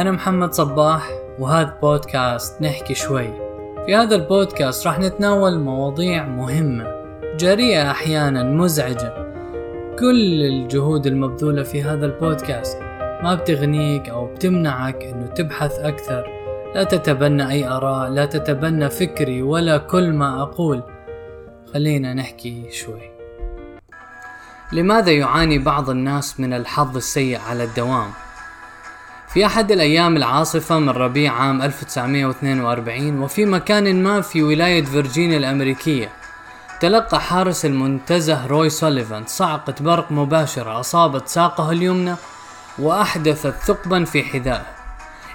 أنا محمد صباح وهذا بودكاست نحكي شوي. في هذا البودكاست راح نتناول مواضيع مهمة جريئة أحيانا مزعجة. كل الجهود المبذولة في هذا البودكاست ما بتغنيك أو بتمنعك أنه تبحث أكثر. لا تتبنى أي آراء لا تتبنى فكري ولا كل ما أقول. خلينا نحكي شوي. لماذا يعاني بعض الناس من الحظ السيء على الدوام؟ في أحد الأيام العاصفة من ربيع عام 1942 وفي مكان ما في ولاية فيرجينيا الأمريكية تلقى حارس المنتزه روي سوليفان صعقة برق مباشرة أصابت ساقه اليمنى وأحدثت ثقبا في حذائه.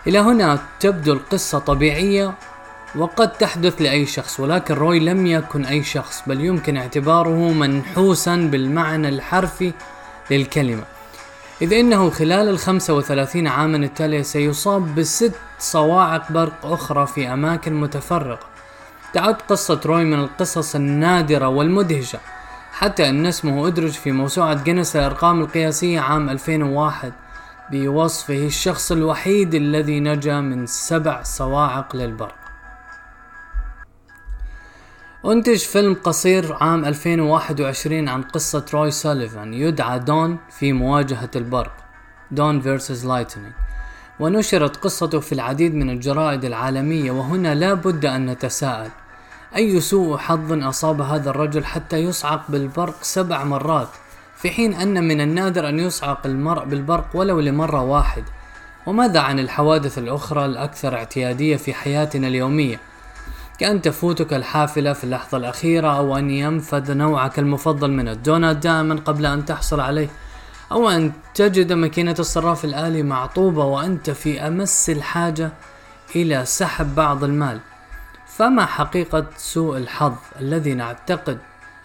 إلى هنا تبدو القصة طبيعية وقد تحدث لأي شخص ولكن روي لم يكن أي شخص بل يمكن اعتباره منحوسا بالمعنى الحرفي للكلمة. إذ إنه خلال الخمسة وثلاثين عاما التالية سيصاب بست صواعق برق أخرى في أماكن متفرقة. تعد قصة روي من القصص النادرة والمدهشة حتى أن اسمه أدرج في موسوعة جينيس الأرقام القياسية عام 2001 بوصفه الشخص الوحيد الذي نجا من سبع صواعق للبرق. أنتج فيلم قصير عام 2021 عن قصة روي سوليفان يدعى دون في مواجهة البرق دون vs لايتنينج ونشرت قصته في العديد من الجرائد العالمية وهنا لا بد أن نتساءل. أي سوء حظ أصاب هذا الرجل حتى يصعق بالبرق سبع مرات في حين أن من النادر أن يصعق المرء بالبرق ولو لمرة واحد. وماذا عن الحوادث الأخرى الأكثر اعتيادية في حياتنا اليومية؟ كأن تفوتك الحافلة في اللحظة الأخيرة أو أن ينفذ نوعك المفضل من الدونات دائما قبل أن تحصل عليه أو أن تجد ماكينة الصراف الآلي معطوبة وأنت في أمس الحاجة إلى سحب بعض المال. فما حقيقة سوء الحظ الذي نعتقد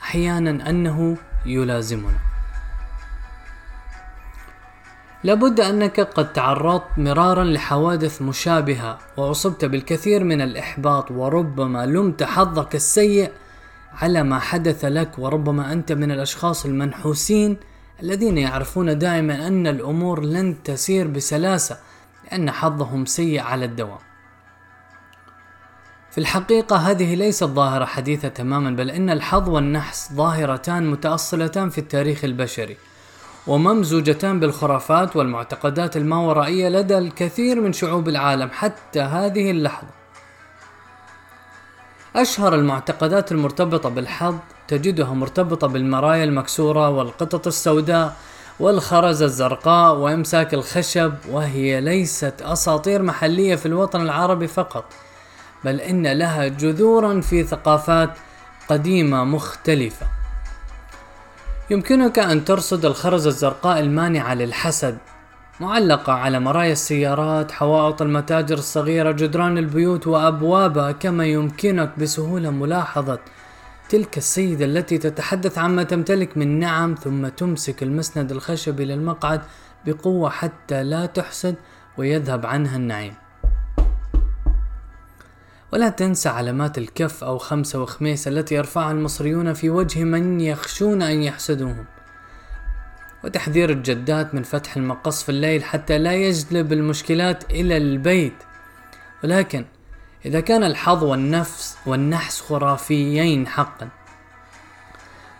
أحيانا أنه يلازمنا؟ لابد أنك قد تعرضت مرارا لحوادث مشابهة وأصبت بالكثير من الإحباط وربما لمت حظك السيء على ما حدث لك وربما أنت من الأشخاص المنحوسين الذين يعرفون دائما أن الأمور لن تسير بسلاسة لأن حظهم سيء على الدوام. في الحقيقة هذه ليست ظاهرة حديثة تماما بل إن الحظ والنحس ظاهرتان متأصلتان في التاريخ البشري. وممزوجتان بالخرافات والمعتقدات الماورائية لدى الكثير من شعوب العالم حتى هذه اللحظة. أشهر المعتقدات المرتبطة بالحظ تجدها مرتبطة بالمرايا المكسورة والقطط السوداء والخرزة الزرقاء وإمساك الخشب وهي ليست أساطير محلية في الوطن العربي فقط بل إن لها جذورا في ثقافات قديمة مختلفة يمكنك أن ترصد الخرزة الزرقاء المانعة للحسد معلقة على مرايا السيارات حوائط المتاجر الصغيرة جدران البيوت وأبوابها كما يمكنك بسهولة ملاحظة تلك السيدة التي تتحدث عما تمتلك من نعم ثم تمسك المسند الخشبي للمقعد بقوة حتى لا تحسد ويذهب عنها النعيم. ولا تنسى علامات الكف أو خمسة وخميس التي يرفعها المصريون في وجه من يخشون أن يحسدوهم. وتحذير الجدات من فتح المقص في الليل حتى لا يجلب المشكلات إلى البيت. ولكن إذا كان الحظ والنفس والنحس خرافيين حقا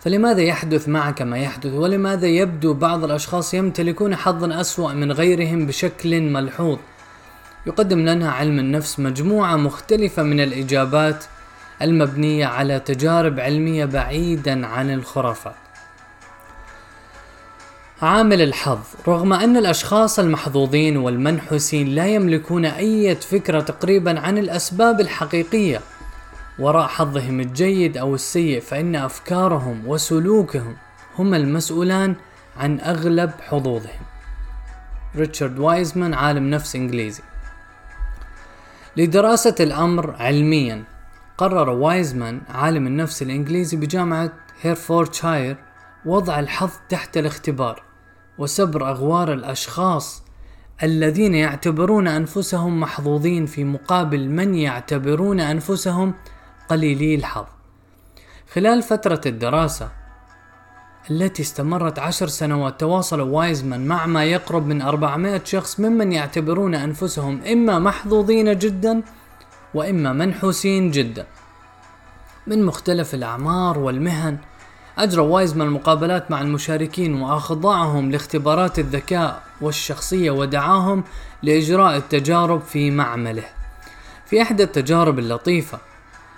فلماذا يحدث معك ما يحدث؟ ولماذا يبدو بعض الأشخاص يمتلكون حظا أسوأ من غيرهم بشكل ملحوظ؟ يقدم لنا علم النفس مجموعة مختلفة من الإجابات المبنية على تجارب علمية بعيدا عن الخرافات. عامل الحظ رغم أن الأشخاص المحظوظين والمنحوسين لا يملكون أي فكرة تقريبا عن الأسباب الحقيقية وراء حظهم الجيد أو السيء فإن أفكارهم وسلوكهم هم المسؤولان عن أغلب حظوظهم. ريتشارد وايزمان عالم نفس إنجليزي لدراسة الأمر علميا قرر وايزمان عالم النفس الإنجليزي بجامعة هيرفورتشاير وضع الحظ تحت الاختبار وسبر أغوار الأشخاص الذين يعتبرون أنفسهم محظوظين في مقابل من يعتبرون أنفسهم قليلي الحظ. خلال فترة الدراسة التي استمرت عشر سنوات. تواصل وايزمان مع ما يقرب من 400 شخص ممن يعتبرون أنفسهم إما محظوظين جدا وإما منحوسين جدا. من مختلف الأعمار والمهن أجرى وايزمان مقابلات مع المشاركين وأخضعهم لاختبارات الذكاء والشخصية ودعاهم لإجراء التجارب في معمله. في إحدى التجارب اللطيفة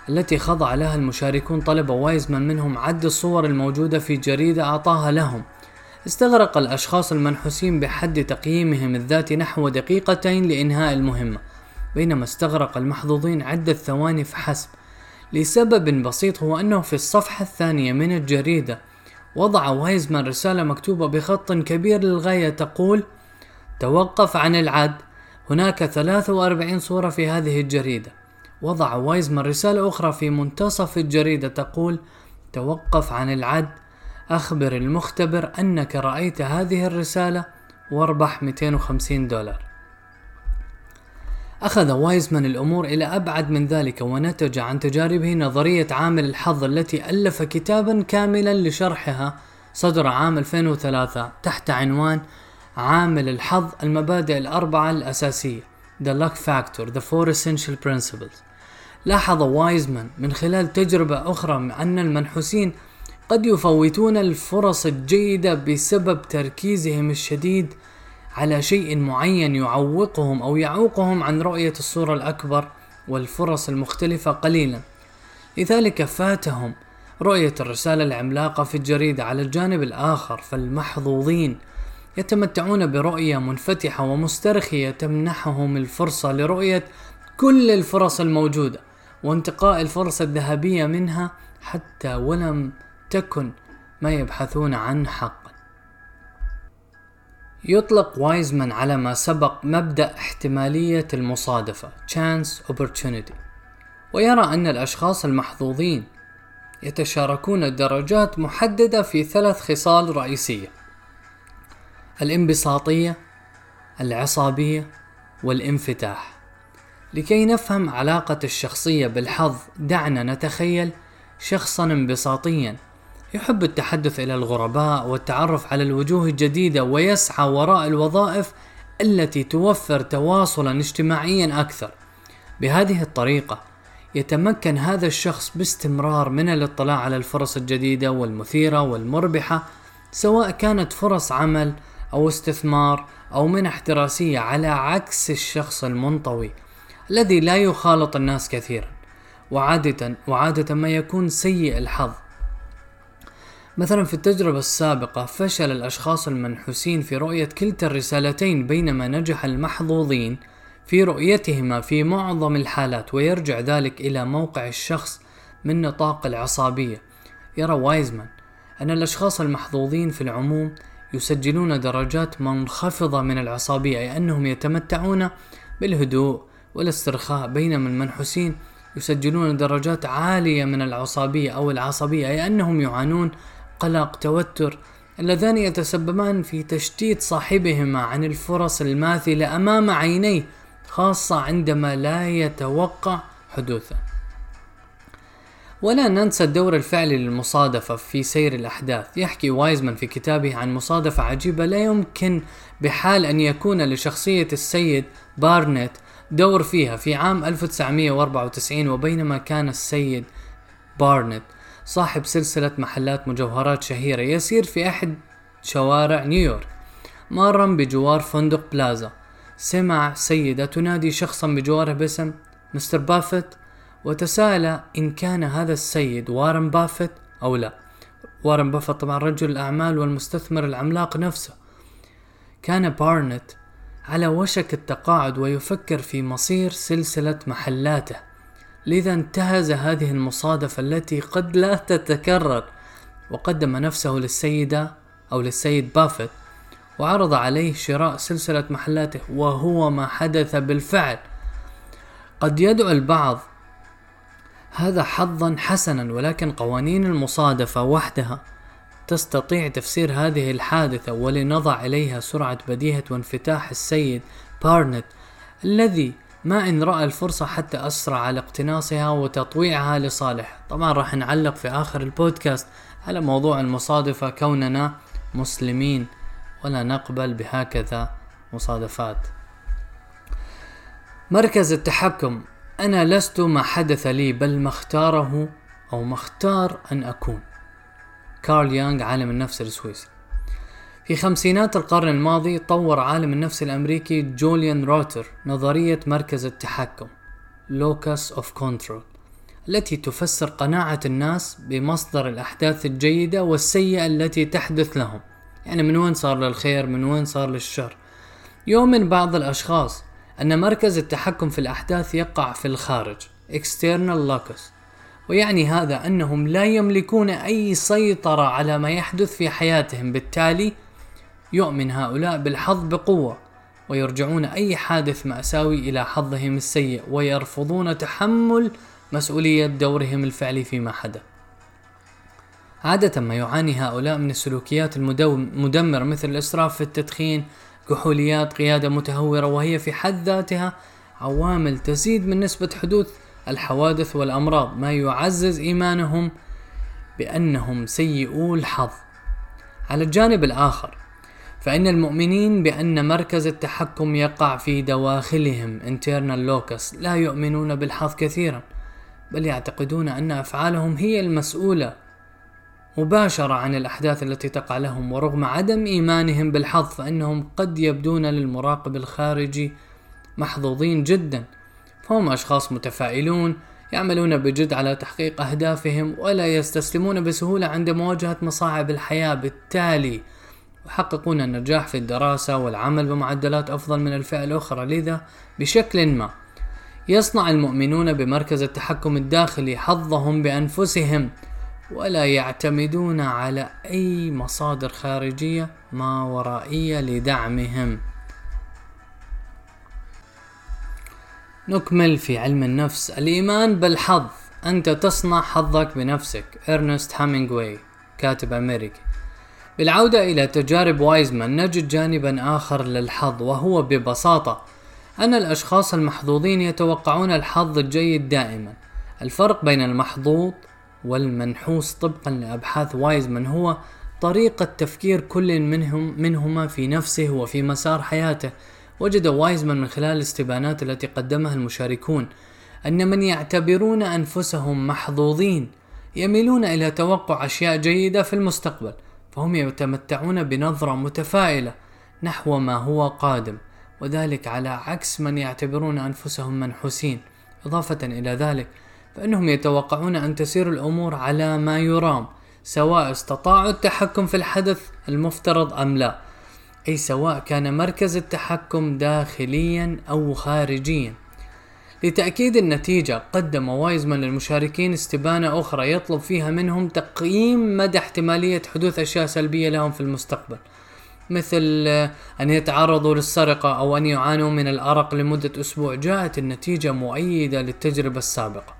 التي خضع لها المشاركون طلب وايزمان منهم عد الصور الموجودة في جريدة أعطاها لهم. استغرق الأشخاص المنحوسين بحد تقييمهم الذاتي نحو دقيقتين لإنهاء المهمة بينما استغرق المحظوظين عدة ثواني فحسب لسبب بسيط هو أنه في الصفحة الثانية من الجريدة وضع وايزمان رسالة مكتوبة بخط كبير للغاية تقول توقف عن العد هناك 43 صورة في هذه الجريدة. وضع وايزمان رسالة أخرى في منتصف الجريدة تقول توقف عن العد أخبر المختبر أنك رأيت هذه الرسالة واربح 250 دولار. أخذ وايزمان الأمور إلى أبعد من ذلك ونتج عن تجاربه نظرية عامل الحظ التي ألف كتابا كاملا لشرحها صدر عام 2003 تحت عنوان عامل الحظ المبادئ الأربعة الأساسية The Luck Factor The Four Essential Principles. لاحظ وايزمان من خلال تجربة أخرى أن المنحوسين قد يفوتون الفرص الجيدة بسبب تركيزهم الشديد على شيء معين يعوقهم أو يعوقهم عن رؤية الصورة الأكبر والفرص المختلفة قليلا. لذلك فاتهم رؤية الرسالة العملاقة في الجريدة على الجانب الآخر فالمحظوظين يتمتعون برؤية منفتحة ومسترخية تمنحهم الفرصة لرؤية كل الفرص الموجودة. وانتقاء الفرص الذهبية منها حتى ولم تكن ما يبحثون عن حقا يطلق وايزمان على ما سبق مبدأ احتمالية المصادفة chance opportunity. ويرى أن الأشخاص المحظوظين يتشاركون درجات محددة في ثلاث خصال رئيسية الانبساطية العصابية والانفتاح. لكي نفهم علاقة الشخصية بالحظ دعنا نتخيل شخصا انبساطيا. يحب التحدث إلى الغرباء والتعرف على الوجوه الجديدة ويسعى وراء الوظائف التي توفر تواصلا اجتماعيا أكثر. بهذه الطريقة يتمكن هذا الشخص باستمرار من الاطلاع على الفرص الجديدة والمثيرة والمربحة سواء كانت فرص عمل أو استثمار أو منح دراسية على عكس الشخص المنطوي. الذي لا يخالط الناس كثيرا وعادة وعادة ما يكون سيء الحظ. مثلا في التجربة السابقة فشل الأشخاص المنحوسين في رؤية كلتا الرسالتين بينما نجح المحظوظين في رؤيتهما في معظم الحالات ويرجع ذلك إلى موقع الشخص من نطاق العصابية يرى وايزمان أن الأشخاص المحظوظين في العموم يسجلون درجات منخفضة من العصبية أي أنهم يتمتعون بالهدوء والاسترخاء بينما المنحوسين يسجلون درجات عالية من العصبية أو العصبية أي أنهم يعانون قلق توتر اللذان يتسببان في تشتيت صاحبهما عن الفرص الماثلة أمام عينيه خاصة عندما لا يتوقع حدوثها ولا ننسى الدور الفعلي للمصادفة في سير الأحداث. يحكي وايزمان في كتابه عن مصادفة عجيبة لا يمكن بحال أن يكون لشخصية السيد بارنت دور فيها في عام 1994 وبينما كان السيد بارنت صاحب سلسلة محلات مجوهرات شهيرة يسير في أحد شوارع نيويورك مارا بجوار فندق بلازا. سمع سيدة تنادي شخصا بجواره باسم مستر بافت وتساءل إن كان هذا السيد وارن بافت أو لا. وارن بافت طبعا رجل الأعمال والمستثمر العملاق نفسه. كان بارنت على وشك التقاعد ويفكر في مصير سلسلة محلاته. لذا انتهز هذه المصادفة التي قد لا تتكرر. وقدم نفسه للسيدة أو للسيد بافت وعرض عليه شراء سلسلة محلاته وهو ما حدث بالفعل. قد يدعو البعض هذا حظا حسنا ولكن قوانين المصادفة وحدها تستطيع تفسير هذه الحادثة ولنضع إليها سرعة بديهة وانفتاح السيد بارنت الذي ما إن رأى الفرصة حتى أسرع على اقتناصها وتطويعها لصالح. طبعا راح نعلق في آخر البودكاست على موضوع المصادفة كوننا مسلمين ولا نقبل بهكذا مصادفات. مركز التحكم أنا لست ما حدث لي بل ما اختاره أو ما اختار أن أكون. كارل يانغ عالم النفس السويسري. في خمسينات القرن الماضي طور عالم النفس الأمريكي جوليان روتر نظرية مركز التحكم locus of control التي تفسر قناعة الناس بمصدر الأحداث الجيدة والسيئة التي تحدث لهم. يعني من وين صار للخير؟ من وين صار للشر؟ يؤمن بعض الأشخاص أن مركز التحكم في الأحداث يقع في الخارج external locus. ويعني هذا أنهم لا يملكون أي سيطرة على ما يحدث في حياتهم. بالتالي يؤمن هؤلاء بالحظ بقوة ويرجعون أي حادث مأساوي إلى حظهم السيء ويرفضون تحمل مسؤولية دورهم الفعلي فيما حدث. عادة ما يعاني هؤلاء من السلوكيات المدمرة مثل الإسراف في التدخين كحوليات قيادة متهورة وهي في حد ذاتها عوامل تزيد من نسبة حدوث الحوادث والأمراض. ما يعزز إيمانهم بأنهم سيئو الحظ. على الجانب الآخر فإن المؤمنين بأن مركز التحكم يقع في دواخلهم. Internal locus. لا يؤمنون بالحظ كثيرا بل يعتقدون أن أفعالهم هي المسؤولة. مباشرة عن الأحداث التي تقع لهم ورغم عدم إيمانهم بالحظ فإنهم قد يبدون للمراقب الخارجي محظوظين جدا. فهم أشخاص متفائلون يعملون بجد على تحقيق أهدافهم ولا يستسلمون بسهولة عند مواجهة مصاعب الحياة بالتالي. يحققون النجاح في الدراسة والعمل بمعدلات أفضل من الفئة الأخرى لذا بشكل ما يصنع المؤمنون بمركز التحكم الداخلي حظهم بأنفسهم ولا يعتمدون على أي مصادر خارجية ما ورائية لدعمهم. نكمل في علم النفس. الإيمان بالحظ. أنت تصنع حظك بنفسك. إرنست هامينغواي كاتب أمريكي. بالعودة إلى تجارب وايزمان نجد جانبا آخر للحظ وهو ببساطة أن الأشخاص المحظوظين يتوقعون الحظ الجيد دائما. الفرق بين المحظوظ والمنحوس طبقا لأبحاث وايزمان هو طريقة تفكير كل منهم منهما في نفسه وفي مسار حياته. وجد وايزمان من خلال الاستبانات التي قدمها المشاركون أن من يعتبرون أنفسهم محظوظين يميلون إلى توقع أشياء جيدة في المستقبل فهم يتمتعون بنظرة متفائلة نحو ما هو قادم وذلك على عكس من يعتبرون أنفسهم منحوسين. إضافة إلى ذلك فإنهم يتوقعون أن تسير الأمور على ما يرام سواء استطاعوا التحكم في الحدث المفترض أم لا. أي سواء كان مركز التحكم داخليا أو خارجيا. لتأكيد النتيجة قدم وايزمان للمشاركين استبانة أخرى يطلب فيها منهم تقييم مدى احتمالية حدوث أشياء سلبية لهم في المستقبل مثل أن يتعرضوا للسرقة أو أن يعانوا من الأرق لمدة أسبوع. جاءت النتيجة مؤيدة للتجربة السابقة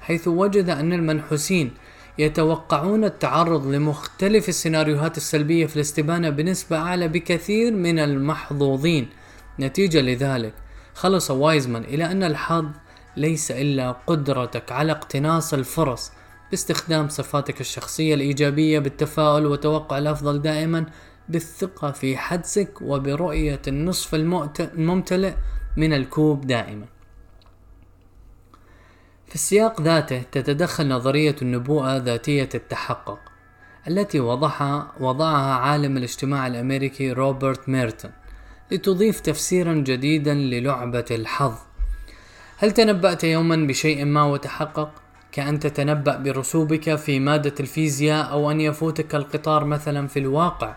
حيث وجد أن المنحوسين يتوقعون التعرض لمختلف السيناريوهات السلبية في الاستبانة بنسبة أعلى بكثير من المحظوظين. نتيجة لذلك خلص وايزمان إلى أن الحظ ليس إلا قدرتك على اقتناص الفرص باستخدام صفاتك الشخصية الإيجابية بالتفاؤل وتوقع الأفضل دائما بالثقة في حدسك وبرؤية النصف الممتلئ من الكوب دائما. في السياق ذاته تتدخل نظرية النبوءة ذاتية التحقق التي وضعها وضعها عالم الاجتماع الأمريكي روبرت ميرتون لتضيف تفسيرا جديدا للعبة الحظ. هل تنبأت يوما بشيء ما وتحقق؟ كأن تتنبأ برسوبك في مادة الفيزياء أو أن يفوتك القطار مثلا في الواقع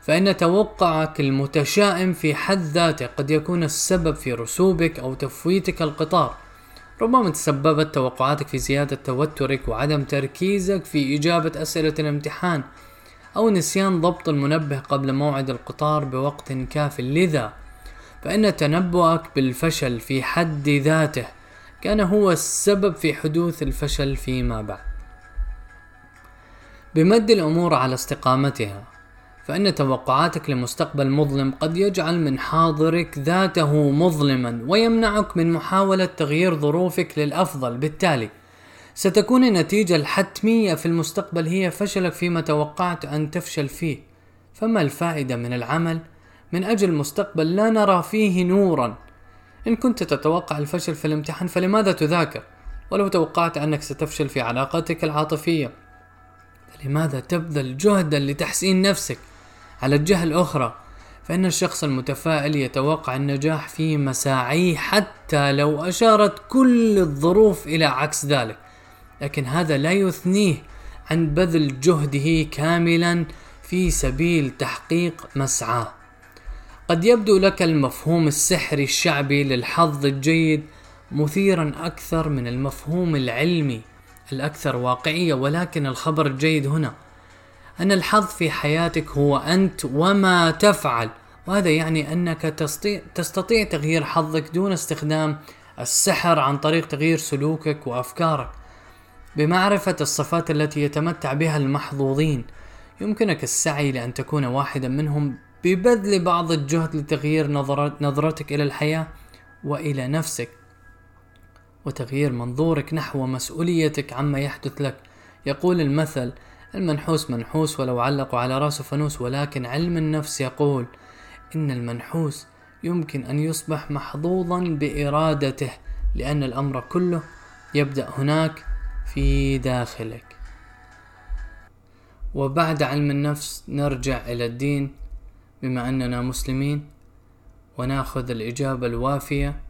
فإن توقعك المتشائم في حد ذاته قد يكون السبب في رسوبك أو تفويتك القطار. ربما تسببت توقعاتك في زيادة توترك وعدم تركيزك في إجابة أسئلة الامتحان أو نسيان ضبط المنبه قبل موعد القطار بوقت كاف لذا. فإن تنبؤك بالفشل في حد ذاته كان هو السبب في حدوث الفشل فيما بعد. بمد الأمور على استقامتها. فإن توقعاتك لمستقبل مظلم قد يجعل من حاضرك ذاته مظلما ويمنعك من محاولة تغيير ظروفك للأفضل. بالتالي ستكون النتيجة الحتمية في المستقبل هي فشلك فيما توقعت أن تفشل فيه. فما الفائدة من العمل؟ من أجل مستقبل لا نرى فيه نورا. إن كنت تتوقع الفشل في الامتحان فلماذا تذاكر؟ ولو توقعت أنك ستفشل في علاقتك العاطفية فلماذا تبذل جهدا لتحسين نفسك؟ على الجهة الأخرى فإن الشخص المتفائل يتوقع النجاح في مساعيه حتى لو أشارت كل الظروف إلى عكس ذلك. لكن هذا لا يثنيه عن بذل جهده كاملا في سبيل تحقيق مسعاه. قد يبدو لك المفهوم السحري الشعبي للحظ الجيد مثيرا أكثر من المفهوم العلمي الأكثر واقعية ولكن الخبر الجيد هنا. أن الحظ في حياتك هو أنت وما تفعل. وهذا يعني أنك تستطيع, تغيير حظك دون استخدام السحر عن طريق تغيير سلوكك وأفكارك. بمعرفة الصفات التي يتمتع بها المحظوظين يمكنك السعي لأن تكون واحدا منهم ببذل بعض الجهد لتغيير نظرتك إلى الحياة وإلى نفسك. وتغيير منظورك نحو مسؤوليتك عما يحدث لك. يقول المثل المنحوس منحوس ولو علقوا على راسه فانوس ولكن علم النفس يقول إن المنحوس يمكن أن يصبح محظوظا بإرادته لأن الأمر كله يبدأ هناك في داخلك. وبعد علم النفس نرجع إلى الدين بما أننا مسلمين ونأخذ الإجابة الوافية.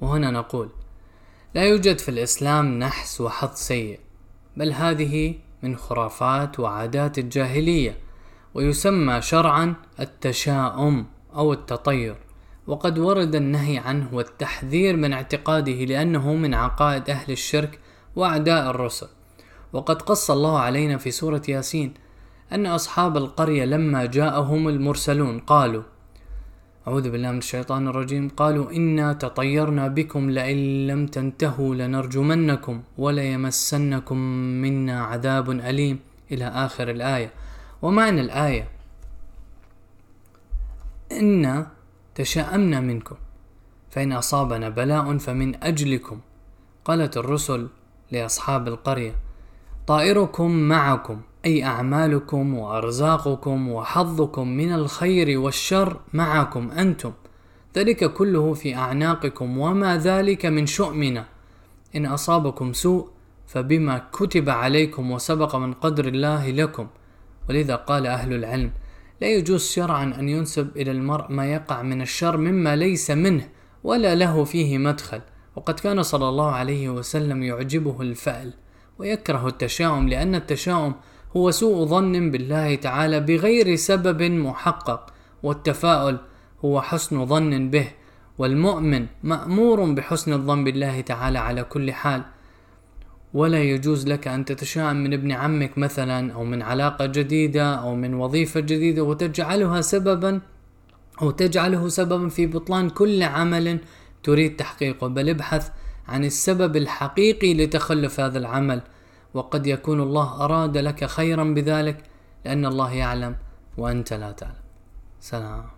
وهنا نقول لا يوجد في الإسلام نحس وحظ سيء بل هذه من خرافات وعادات الجاهلية ويسمى شرعا التشاؤم أو التطير. وقد ورد النهي عنه والتحذير من اعتقاده لأنه من عقائد أهل الشرك وأعداء الرسل. وقد قص الله علينا في سورة ياسين أن أصحاب القرية لما جاءهم المرسلون قالوا أعوذ بالله من الشيطان الرجيم. قالوا إنا تطيرنا بكم لئن لم تنتهوا لنرجمنكم وليمسنكم منا عذاب أليم. إلى آخر الآية. ومعنى الآية؟ إنا تشاءمنا منكم فإن أصابنا بلاء فمن أجلكم قالت الرسل لأصحاب القرية. طائركم معكم. أي أعمالكم وأرزاقكم وحظكم من الخير والشر معكم أنتم. ذلك كله في أعناقكم وما ذلك من شؤمنا. إن أصابكم سوء فبما كتب عليكم وسبق من قدر الله لكم. ولذا قال أهل العلم لا يجوز شرعا أن ينسب إلى المرء ما يقع من الشر مما ليس منه ولا له فيه مدخل. وقد كان صلى الله عليه وسلم يعجبه الفأل ويكره التشاؤم لأن التشاؤم هو سوء ظن بالله تعالى بغير سبب محقق والتفاؤل هو حسن ظن به والمؤمن مأمور بحسن الظن بالله تعالى على كل حال. ولا يجوز لك أن تتشائم من ابن عمك مثلا أو من علاقة جديدة أو من وظيفة جديدة وتجعلها سببا أو تجعله سببا في بطلان كل عمل تريد تحقيقه. بل ابحث عن السبب الحقيقي لتخلف هذا العمل. وقد يكون الله أراد لك خيرا بذلك لأن الله يعلم وأنت لا تعلم. سلام.